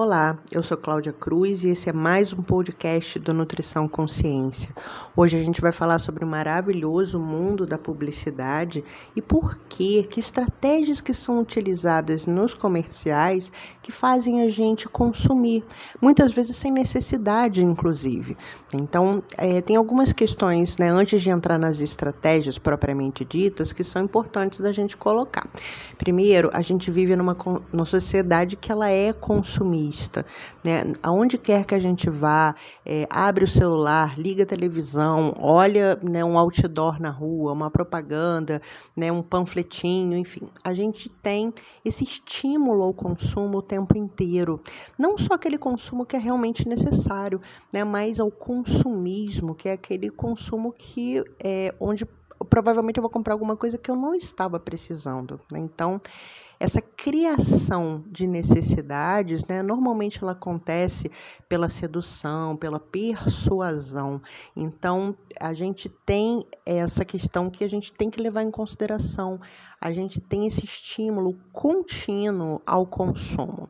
Olá, eu sou Cláudia Cruz e esse é mais um podcast do Nutrição Consciência. Hoje a gente vai falar sobre o maravilhoso mundo da publicidade e por que, que estratégias que são utilizadas nos comerciais que fazem a gente consumir, muitas vezes sem necessidade, inclusive. Então, é, tem algumas questões, né, antes de entrar nas estratégias propriamente ditas, que são importantes da gente colocar. Primeiro, a gente vive numa, numa sociedade que ela é consumida né? Aonde quer que a gente vá, é, abre o celular, liga a televisão, olha né, um outdoor na rua, uma propaganda, né, um panfletinho, enfim, a gente tem esse estímulo ao consumo o tempo inteiro. Não só aquele consumo que é realmente necessário, né, mas ao consumismo, que é aquele consumo que é onde provavelmente eu vou comprar alguma coisa que eu não estava precisando. Né? Então, essa criação de necessidades, né, normalmente ela acontece pela sedução, pela persuasão. Então, a gente tem essa questão que a gente tem que levar em consideração. A gente tem esse estímulo contínuo ao consumo.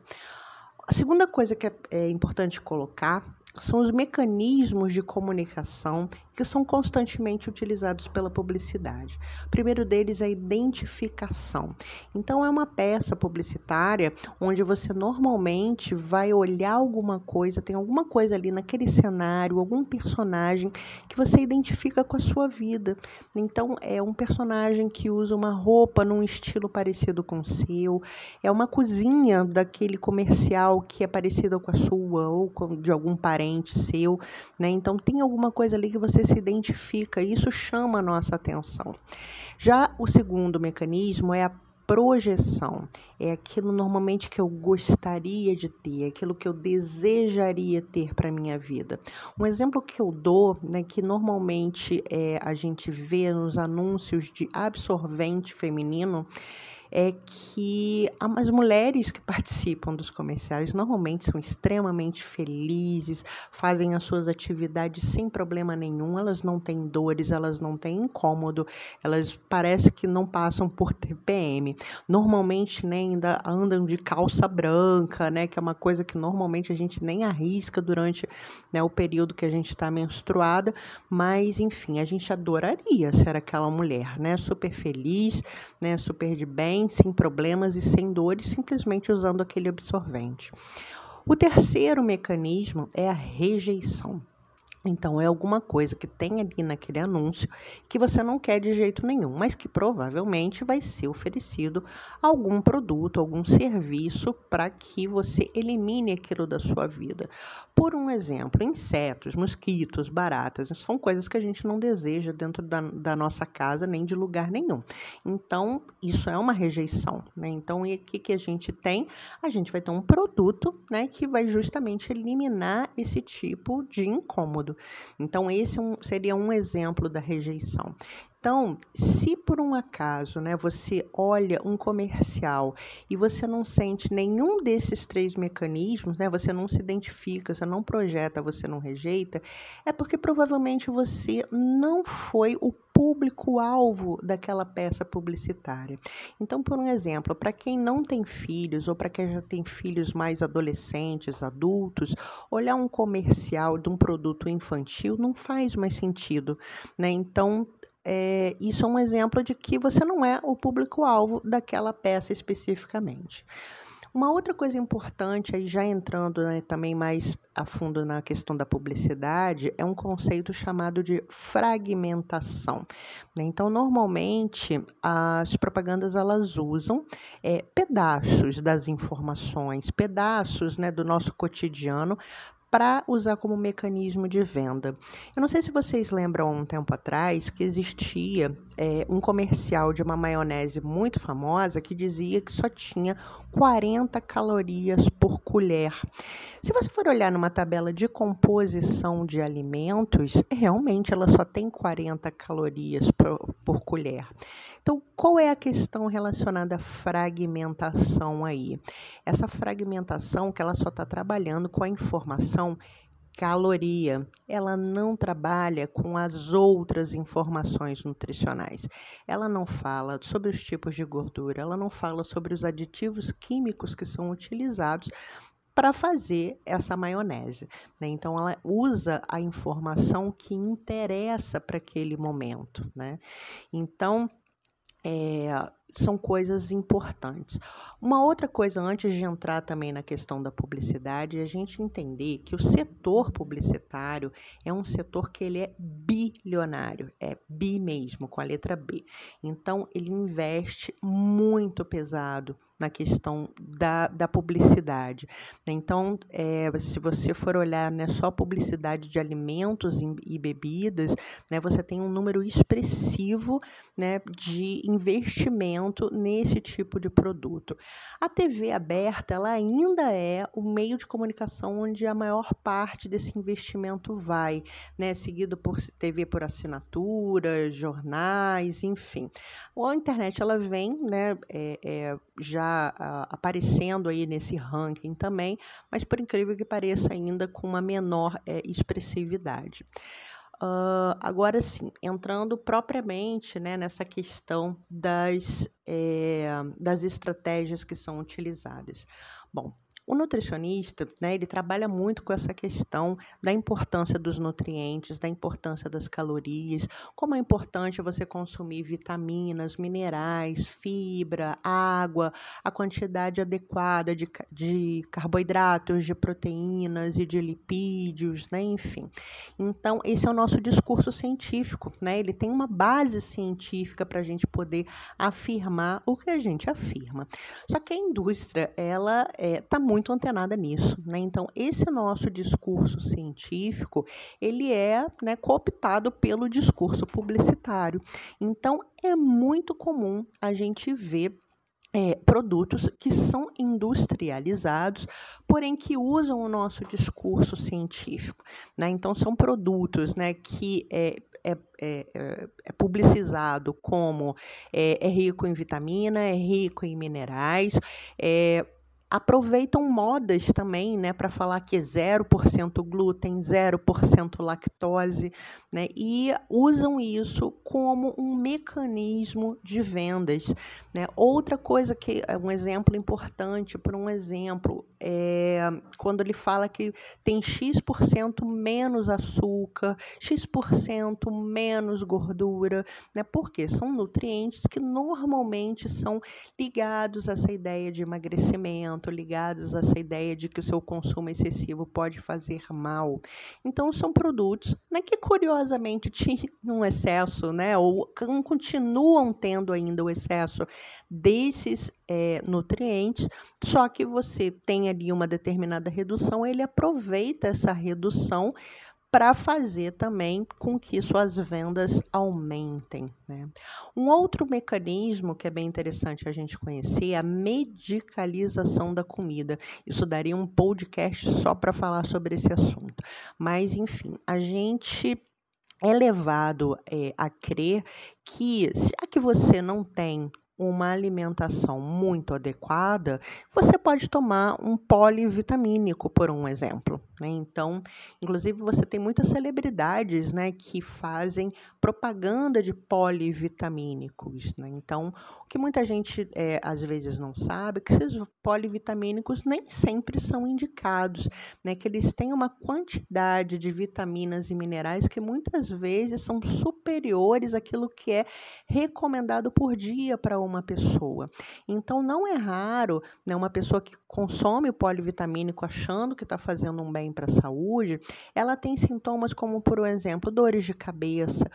A segunda coisa que é, é importante colocar são os mecanismos de comunicação que são constantemente utilizados pela publicidade. O primeiro deles é a identificação. Então, é uma peça publicitária onde você normalmente vai olhar alguma coisa, tem alguma coisa ali naquele cenário, algum personagem que você identifica com a sua vida. Então, é um personagem que usa uma roupa num estilo parecido com o seu, é uma cozinha daquele comercial que é parecida com a sua ou de algum parente seu, né? Então, tem alguma coisa ali que você se identifica, isso chama a nossa atenção. Já o segundo mecanismo é a projeção. É aquilo normalmente que eu gostaria de ter, aquilo que eu desejaria ter para minha vida. Um exemplo que eu dou, né, que normalmente é, a gente vê nos anúncios de absorvente feminino, é que as mulheres que participam dos comerciais normalmente são extremamente felizes, fazem as suas atividades sem problema nenhum, elas não têm dores, elas não têm incômodo, elas parece que não passam por TPM. Normalmente né, ainda andam de calça branca, né, que é uma coisa que normalmente a gente nem arrisca durante né, o período que a gente está menstruada, mas enfim, a gente adoraria ser aquela mulher, né, super feliz, né, super de bem bem, sem problemas e sem dores, simplesmente usando aquele absorvente. O terceiro mecanismo é a rejeição. Então, é alguma coisa que tem ali naquele anúncio que você não quer de jeito nenhum, mas que provavelmente vai ser oferecido algum produto, algum serviço para que você elimine aquilo da sua vida. Por um exemplo, insetos, mosquitos, baratas, são coisas que a gente não deseja dentro da, da nossa casa nem de lugar nenhum. Então, isso é uma rejeição. Né? Então, o que, que a gente tem? A gente vai ter um produto né, que vai justamente eliminar esse tipo de incômodo. Então, esse é seria um exemplo da rejeição. Então, se por um acaso, né, você olha um comercial e você não sente nenhum desses três mecanismos, né, você não se identifica, você não projeta, você não rejeita, é porque provavelmente você não foi o público-alvo daquela peça publicitária. Então, por um exemplo, para quem não tem filhos ou para quem já tem filhos mais adolescentes, adultos, olhar um comercial de um produto infantil não faz mais sentido, né? Então, é, isso é um exemplo de que você não é o público-alvo daquela peça especificamente. Uma outra coisa importante, aí já entrando né, também mais a fundo na questão da publicidade, é um conceito chamado de fragmentação. Né? Então, normalmente, as propagandas elas usam é, pedaços das informações, pedaços né, do nosso cotidiano para usar como mecanismo de venda. Eu não sei se vocês lembram um tempo atrás que existia é, um comercial de uma maionese muito famosa que dizia que só tinha 40 calorias por colher. Se você for olhar numa tabela de composição de alimentos, realmente ela só tem 40 calorias por, por colher. Então, qual é a questão relacionada à fragmentação aí? Essa fragmentação que ela só está trabalhando com a informação caloria, ela não trabalha com as outras informações nutricionais. Ela não fala sobre os tipos de gordura, ela não fala sobre os aditivos químicos que são utilizados para fazer essa maionese. Né? Então, ela usa a informação que interessa para aquele momento. Né? Então, é, são coisas importantes. Uma outra coisa, antes de entrar também na questão da publicidade, é a gente entender que o setor publicitário é um setor que ele é bilionário, é bi mesmo, com a letra B. Então, ele investe muito pesado na questão da, da publicidade. Então, é, se você for olhar né, só publicidade de alimentos e bebidas, né, você tem um número expressivo né, de investimento nesse tipo de produto. A TV aberta ela ainda é o meio de comunicação onde a maior parte desse investimento vai, né, seguido por TV por assinatura, jornais, enfim. A internet ela vem né, é, é, já aparecendo aí nesse ranking também, mas por incrível que pareça, ainda com uma menor é, expressividade. Uh, agora sim, entrando propriamente né, nessa questão das, é, das estratégias que são utilizadas. Bom, o nutricionista, né, ele trabalha muito com essa questão da importância dos nutrientes, da importância das calorias, como é importante você consumir vitaminas, minerais, fibra, água, a quantidade adequada de, de carboidratos, de proteínas e de lipídios, né, enfim. Então, esse é o nosso discurso científico, né? Ele tem uma base científica para a gente poder afirmar o que a gente afirma. Só que a indústria, ela está é, tá muito muito antenada nisso, né? Então, esse nosso discurso científico, ele é né, cooptado pelo discurso publicitário. Então, é muito comum a gente ver é, produtos que são industrializados, porém que usam o nosso discurso científico. Né? Então, são produtos né, que é, é, é, é publicizado como é, é, rico em vitamina, é rico em minerais, é aproveitam modas também, né, para falar que é 0% glúten, 0% lactose, né, e usam isso como um mecanismo de vendas, né. Outra coisa que é um exemplo importante, por um exemplo, é quando ele fala que tem X% menos açúcar, X% menos gordura, né, porque são nutrientes que normalmente são ligados a essa ideia de emagrecimento, ligados a essa ideia de que o seu consumo excessivo pode fazer mal. Então, são produtos né, que, curiosamente, tinham um excesso, né, ou continuam tendo ainda o excesso desses é, nutrientes, só que você tem ali uma determinada redução, ele aproveita essa redução para fazer também com que suas vendas aumentem. Né? Um outro mecanismo que é bem interessante a gente conhecer é a medicalização da comida. Isso daria um podcast só para falar sobre esse assunto. Mas, enfim, a gente é levado é, a crer que, se é que você não tem uma alimentação muito adequada, você pode tomar um polivitamínico, por um exemplo. Né? Então, inclusive, você tem muitas celebridades né, que fazem propaganda de polivitamínicos. Né? Então, o que muita gente é, às vezes não sabe é que esses polivitamínicos nem sempre são indicados, né? que eles têm uma quantidade de vitaminas e minerais que muitas vezes são superiores àquilo que é recomendado por dia para uma pessoa. Então, não é raro né, uma pessoa que consome o polivitamínico achando que está fazendo um bem bem para a saúde, ela tem sintomas como, por exemplo, dores de cabeça,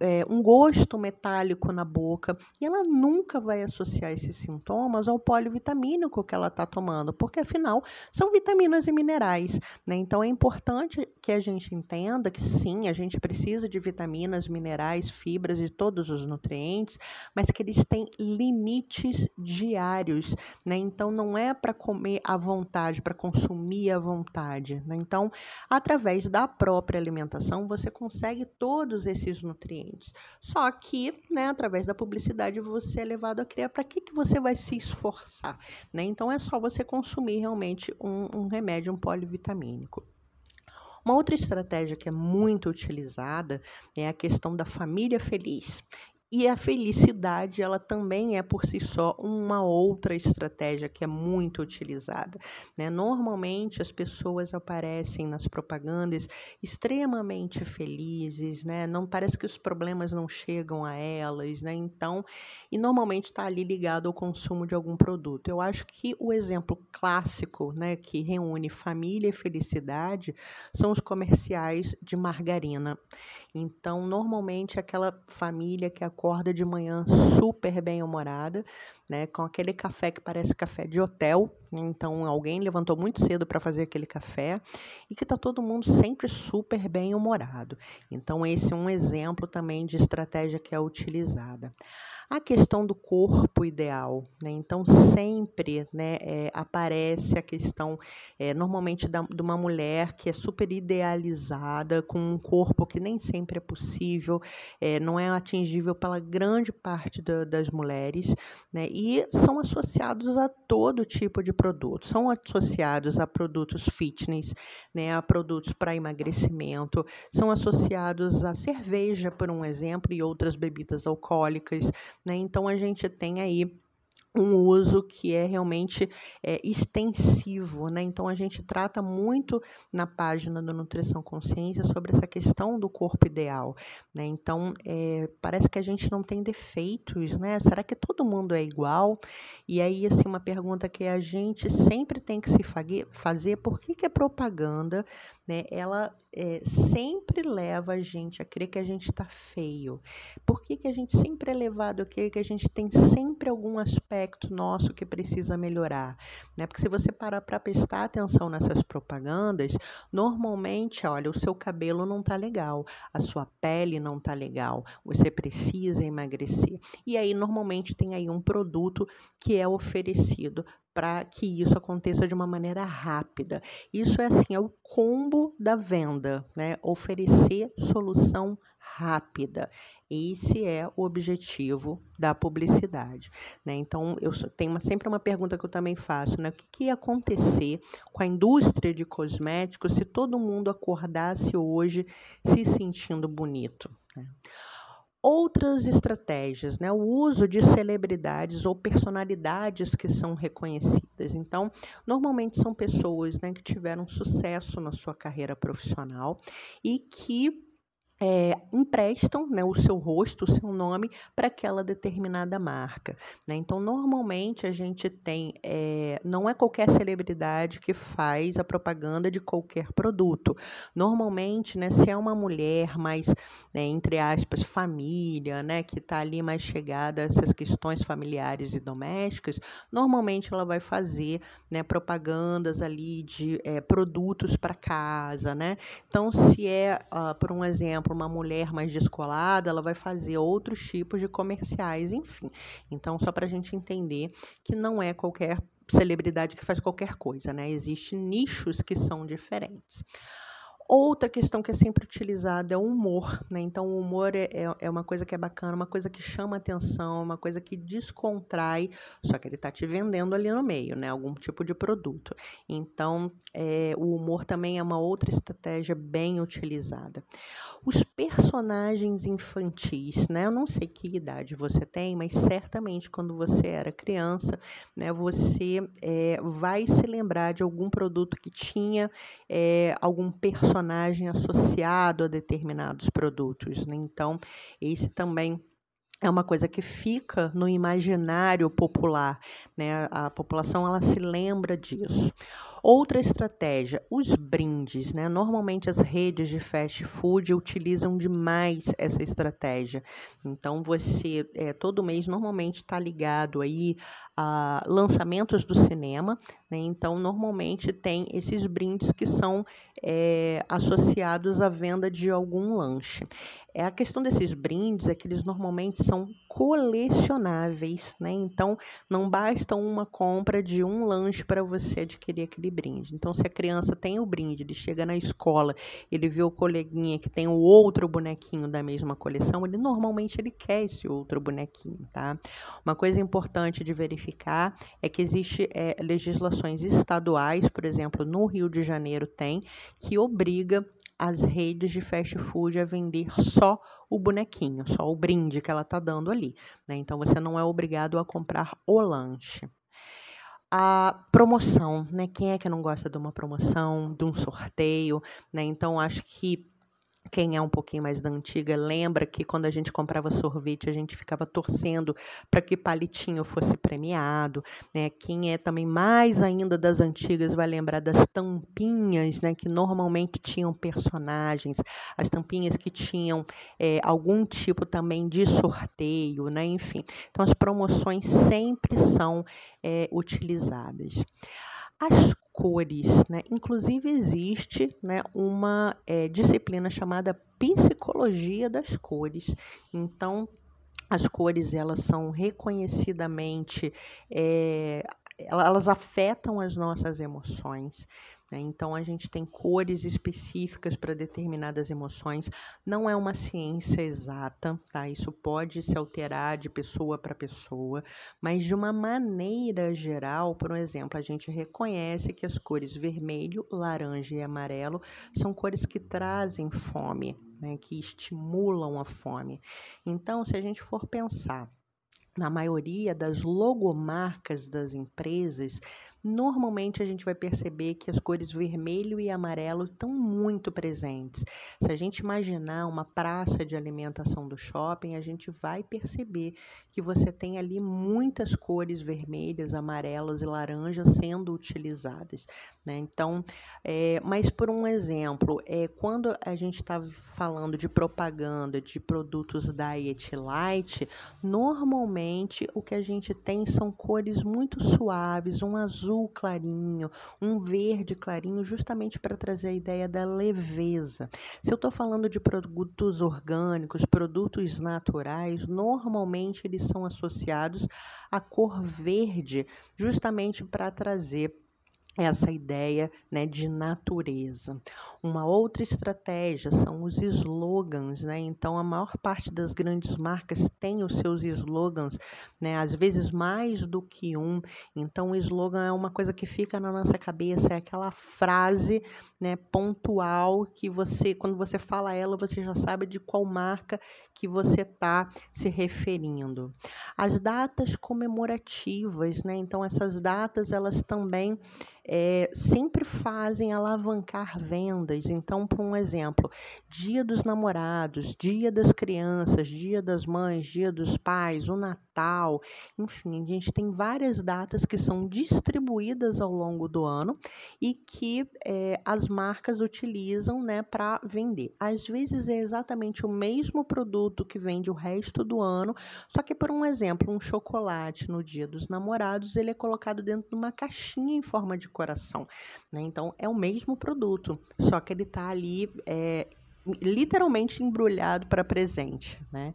é, um gosto metálico na boca, e ela nunca vai associar esses sintomas ao polivitamínico que ela está tomando, porque afinal são vitaminas e minerais. Né? Então é importante que a gente entenda que sim, a gente precisa de vitaminas, minerais, fibras e todos os nutrientes, mas que eles têm limites diários. Né? Então não é para comer à vontade, para consumir à vontade. Né? Então, através da própria alimentação, você consegue todos esses nutrientes. Só que, né, através da publicidade, você é levado a criar para que, que você vai se esforçar. Né? Então, é só você consumir realmente um, um remédio, um polivitamínico. Uma outra estratégia que é muito utilizada é a questão da família feliz. E a felicidade, ela também é por si só uma outra estratégia que é muito utilizada. Né? Normalmente as pessoas aparecem nas propagandas extremamente felizes, né? Não parece que os problemas não chegam a elas, né? Então, e normalmente está ali ligado ao consumo de algum produto. Eu acho que o exemplo clássico, né, que reúne família e felicidade, são os comerciais de margarina. Então, normalmente aquela família que acorda de manhã super bem-humorada, né, com aquele café que parece café de hotel. Então, alguém levantou muito cedo para fazer aquele café e que está todo mundo sempre super bem-humorado. Então, esse é um exemplo também de estratégia que é utilizada. A questão do corpo ideal, né? Então, sempre né, é, aparece a questão, é, normalmente, da, de uma mulher que é super idealizada, com um corpo que nem sempre é possível, é, não é atingível pela grande parte da, das mulheres, né? E são associados a todo tipo de produto, são associados a produtos fitness, né? A produtos para emagrecimento, são associados a cerveja, por um exemplo, e outras bebidas alcoólicas. Né? Então a gente tem aí um uso que é realmente é, extensivo, né? Então a gente trata muito na página do Nutrição Consciência sobre essa questão do corpo ideal, né? Então é, parece que a gente não tem defeitos, né? Será que todo mundo é igual? E aí assim uma pergunta que a gente sempre tem que se fazer: por que, que a propaganda, né? Ela é, sempre leva a gente a crer que a gente está feio. Por que, que a gente sempre é levado a crer que a gente tem sempre algum aspecto nosso que precisa melhorar? Né? Porque se você parar para prestar atenção nessas propagandas, normalmente, olha, o seu cabelo não está legal, a sua pele não está legal, você precisa emagrecer. E aí, normalmente, tem aí um produto que é oferecido para que isso aconteça de uma maneira rápida. Isso é assim, é o combo da venda, né? Oferecer solução rápida. Esse é o objetivo da publicidade, né? Então, eu tenho uma, sempre uma pergunta que eu também faço, né? O que, que ia acontecer com a indústria de cosméticos se todo mundo acordasse hoje se sentindo bonito? Né? Outras estratégias, né? O uso de celebridades ou personalidades que são reconhecidas. Então, normalmente são pessoas né, que tiveram sucesso na sua carreira profissional e que é, emprestam né, o seu rosto, o seu nome para aquela determinada marca. Né? Então, normalmente a gente tem, é, não é qualquer celebridade que faz a propaganda de qualquer produto. Normalmente, né, se é uma mulher mais, né, entre aspas, família, né, que está ali mais chegada a essas questões familiares e domésticas, normalmente ela vai fazer né, propagandas ali de é, produtos para casa. Né? Então, se é, uh, por um exemplo, uma mulher mais descolada, ela vai fazer outros tipos de comerciais, enfim. Então, só para a gente entender que não é qualquer celebridade que faz qualquer coisa, né? Existem nichos que são diferentes. Outra questão que é sempre utilizada é o humor, né? Então, o humor é, é, é uma coisa que é bacana, uma coisa que chama atenção, uma coisa que descontrai, só que ele está te vendendo ali no meio, né? Algum tipo de produto. Então, é, o humor também é uma outra estratégia bem utilizada. Os personagens infantis, né? Eu não sei que idade você tem, mas certamente quando você era criança, né? Você é, vai se lembrar de algum produto que tinha é, algum personagem associado a determinados produtos, né? Então, esse também é uma coisa que fica no imaginário popular, né? A população ela se lembra disso. Outra estratégia, os brindes, né? Normalmente as redes de fast food utilizam demais essa estratégia. Então você é, todo mês normalmente está ligado aí a lançamentos do cinema, né? Então normalmente tem esses brindes que são é, associados à venda de algum lanche. É a questão desses brindes é que eles normalmente são colecionáveis, né? Então não basta uma compra de um lanche para você adquirir aquele brinde. Então, se a criança tem o brinde, ele chega na escola, ele vê o coleguinha que tem o outro bonequinho da mesma coleção, ele normalmente ele quer esse outro bonequinho, tá? Uma coisa importante de verificar é que existe é, legislações estaduais, por exemplo, no Rio de Janeiro tem, que obriga as redes de fast food a vender só o bonequinho, só o brinde que ela está dando ali. Né? Então você não é obrigado a comprar o lanche. A promoção, né? Quem é que não gosta de uma promoção, de um sorteio, né? Então acho que quem é um pouquinho mais da antiga lembra que quando a gente comprava sorvete, a gente ficava torcendo para que palitinho fosse premiado. Né? Quem é também mais ainda das antigas vai lembrar das tampinhas, né? que normalmente tinham personagens, as tampinhas que tinham é, algum tipo também de sorteio, né? enfim. Então, as promoções sempre são é, utilizadas. As cores, né? Inclusive existe, né, uma é, disciplina chamada psicologia das cores. Então, as cores elas são reconhecidamente é, elas afetam as nossas emoções. Né? Então, a gente tem cores específicas para determinadas emoções. Não é uma ciência exata, tá? Isso pode se alterar de pessoa para pessoa, mas de uma maneira geral, por exemplo, a gente reconhece que as cores vermelho, laranja e amarelo são cores que trazem fome, né? que estimulam a fome. Então, se a gente for pensar na maioria das logomarcas das empresas, normalmente a gente vai perceber que as cores vermelho e amarelo estão muito presentes. Se a gente imaginar uma praça de alimentação do shopping, a gente vai perceber que você tem ali muitas cores vermelhas, amarelas e laranjas sendo utilizadas. Né? Então, é, mas por um exemplo, é, quando a gente está falando de propaganda de produtos diet light, normalmente o que a gente tem são cores muito suaves, um azul azul clarinho, um verde clarinho, justamente para trazer a ideia da leveza. Se eu estou falando de produtos orgânicos, produtos naturais, normalmente eles são associados à cor verde, justamente para trazer essa ideia né, de natureza. Uma outra estratégia são os slogans, né? Então a maior parte das grandes marcas tem os seus slogans, né? Às vezes mais do que um. Então o slogan é uma coisa que fica na nossa cabeça, é aquela frase, né, pontual que você, quando você fala ela, você já sabe de qual marca que você está se referindo. As datas comemorativas, né? Então essas datas elas também é, sempre fazem alavancar vendas. Então, por um exemplo, Dia dos Namorados, Dia das Crianças, Dia das Mães, Dia dos Pais, o Natal, enfim, a gente tem várias datas que são distribuídas ao longo do ano e que é, as marcas utilizam né, para vender. Às vezes é exatamente o mesmo produto que vende o resto do ano, só que, por um exemplo, um chocolate no Dia dos Namorados, ele é colocado dentro de uma caixinha em forma de coração. Né? Então, é o mesmo produto, só que ele está ali é, literalmente embrulhado para presente. Né?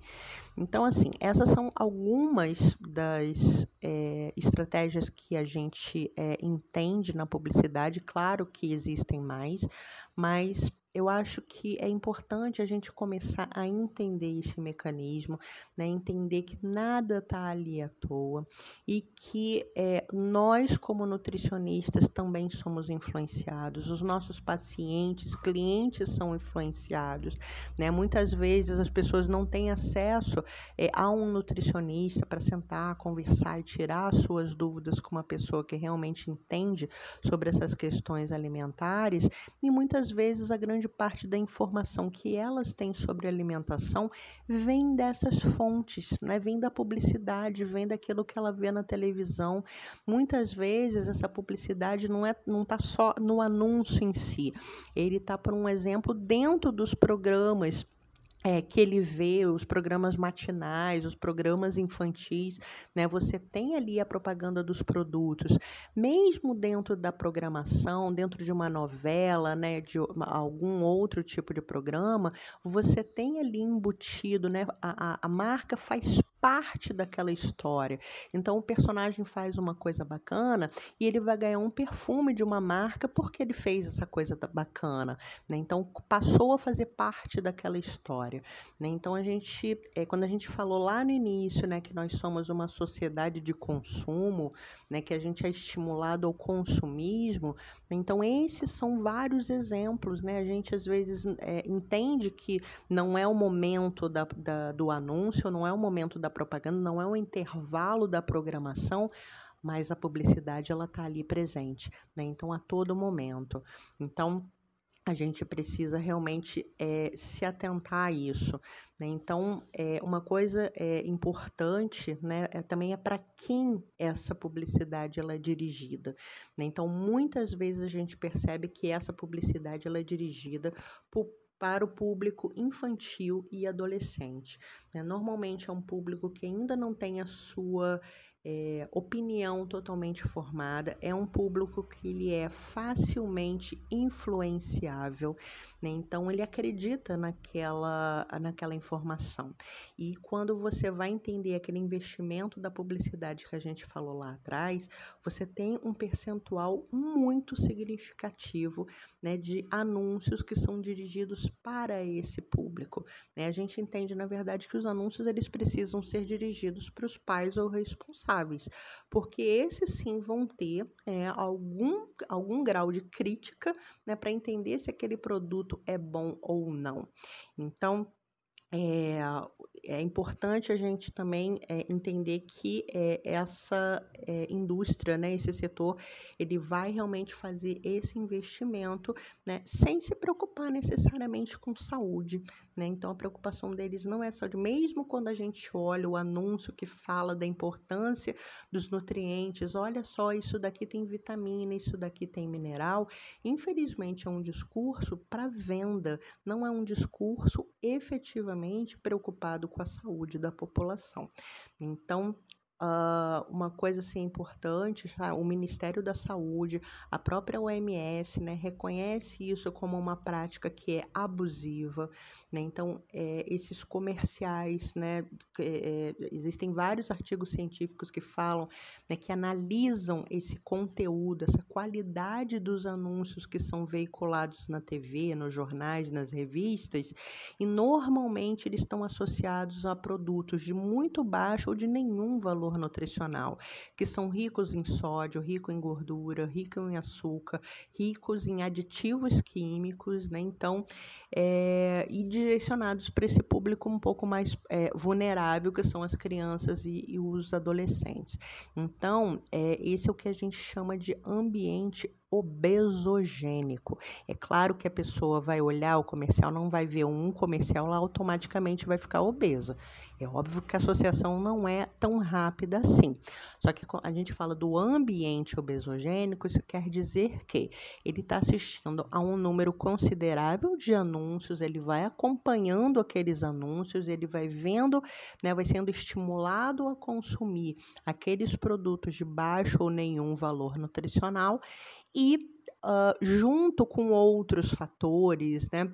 Então, assim, essas são algumas das é, estratégias que a gente é, entende na publicidade. Claro que existem mais, mas eu acho que é importante a gente começar a entender esse mecanismo, né? entender que nada está ali à toa e que é, nós, como nutricionistas, também somos influenciados, os nossos pacientes, clientes são influenciados. Né? Muitas vezes as pessoas não têm acesso é, a um nutricionista para sentar, conversar e tirar suas dúvidas com uma pessoa que realmente entende sobre essas questões alimentares, e muitas vezes a grande grande parte da informação que elas têm sobre alimentação vem dessas fontes, né? vem da publicidade, vem daquilo que ela vê na televisão. Muitas vezes essa publicidade não é não está só no anúncio em si, ele está, por um exemplo, dentro dos programas é, que ele vê os programas matinais, os programas infantis, né? Você tem ali a propaganda dos produtos, mesmo dentro da programação, dentro de uma novela, né? De algum outro tipo de programa, você tem ali embutido, né? A, a, a marca faz parte daquela história. Então o personagem faz uma coisa bacana e ele vai ganhar um perfume de uma marca porque ele fez essa coisa bacana, né? Então passou a fazer parte daquela história, né? Então a gente, é, quando a gente falou lá no início, né, que nós somos uma sociedade de consumo, né, que a gente é estimulado ao consumismo, né? então esses são vários exemplos, né? A gente às vezes é, entende que não é o momento da, da, do anúncio, não é o momento da propaganda, não é o intervalo da programação, mas a publicidade ela está ali presente, né? Então a todo momento. Então a gente precisa realmente é, se atentar a isso. Né? Então, é, uma coisa é, importante né, é, também é para quem essa publicidade ela é dirigida. Né? Então, muitas vezes a gente percebe que essa publicidade ela é dirigida por para o público infantil e adolescente. Né? Normalmente é um público que ainda não tem a sua é, opinião totalmente formada, é um público que ele é facilmente influenciável, né? então ele acredita naquela, naquela informação. E quando você vai entender aquele investimento da publicidade que a gente falou lá atrás, você tem um percentual muito significativo né, de anúncios que são dirigidos para esse público. Né? A gente entende, na verdade, que os anúncios eles precisam ser dirigidos para os pais ou responsáveis responsáveis, porque esses sim vão ter é, algum, algum grau de crítica né, para entender se aquele produto é bom ou não. Então, é, é importante a gente também é, entender que é, essa é, indústria, né, esse setor, ele vai realmente fazer esse investimento né, sem se preocupar necessariamente com saúde. Né? Então, a preocupação deles não é só de, mesmo quando a gente olha o anúncio que fala da importância dos nutrientes, olha só, isso daqui tem vitamina, isso daqui tem mineral, infelizmente é um discurso para venda, não é um discurso efetivamente preocupado com a saúde da população. Então, Uh, uma coisa assim importante, o Ministério da Saúde, a própria OMS, né, reconhece isso como uma prática que é abusiva, né? Então, é, esses comerciais, né, é, existem vários artigos científicos que falam, né, que analisam esse conteúdo, essa qualidade dos anúncios que são veiculados na TV, nos jornais, nas revistas, e normalmente eles estão associados a produtos de muito baixo ou de nenhum valor valor nutricional, que são ricos em sódio, ricos em gordura, ricos em açúcar, ricos em aditivos químicos, né? Então, é, e direcionados para esse público um pouco mais é, vulnerável, que são as crianças e, e os adolescentes. Então, é, esse é o que a gente chama de ambiente obesogênico. É claro que a pessoa vai olhar o comercial, não vai ver um comercial lá, automaticamente vai ficar obesa. É óbvio que a associação não é tão rápida assim. Só que a gente fala do ambiente obesogênico, isso quer dizer que ele está assistindo a um número considerável de anúncios, ele vai acompanhando aqueles anúncios, ele vai vendo, né, vai sendo estimulado a consumir aqueles produtos de baixo ou nenhum valor nutricional e uh, junto com outros fatores, né?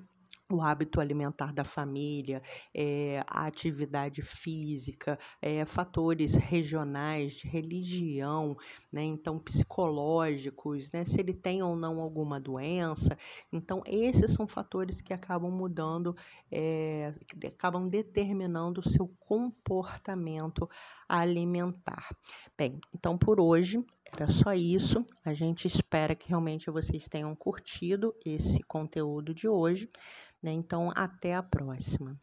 O hábito alimentar da família, é, a atividade física, é, fatores regionais de religião, né, então psicológicos, né, se ele tem ou não alguma doença. Então, esses são fatores que acabam mudando, é, que acabam determinando o seu comportamento alimentar. Bem, então por hoje era só isso. A gente espera que realmente vocês tenham curtido esse conteúdo de hoje. Né? Então, até a próxima.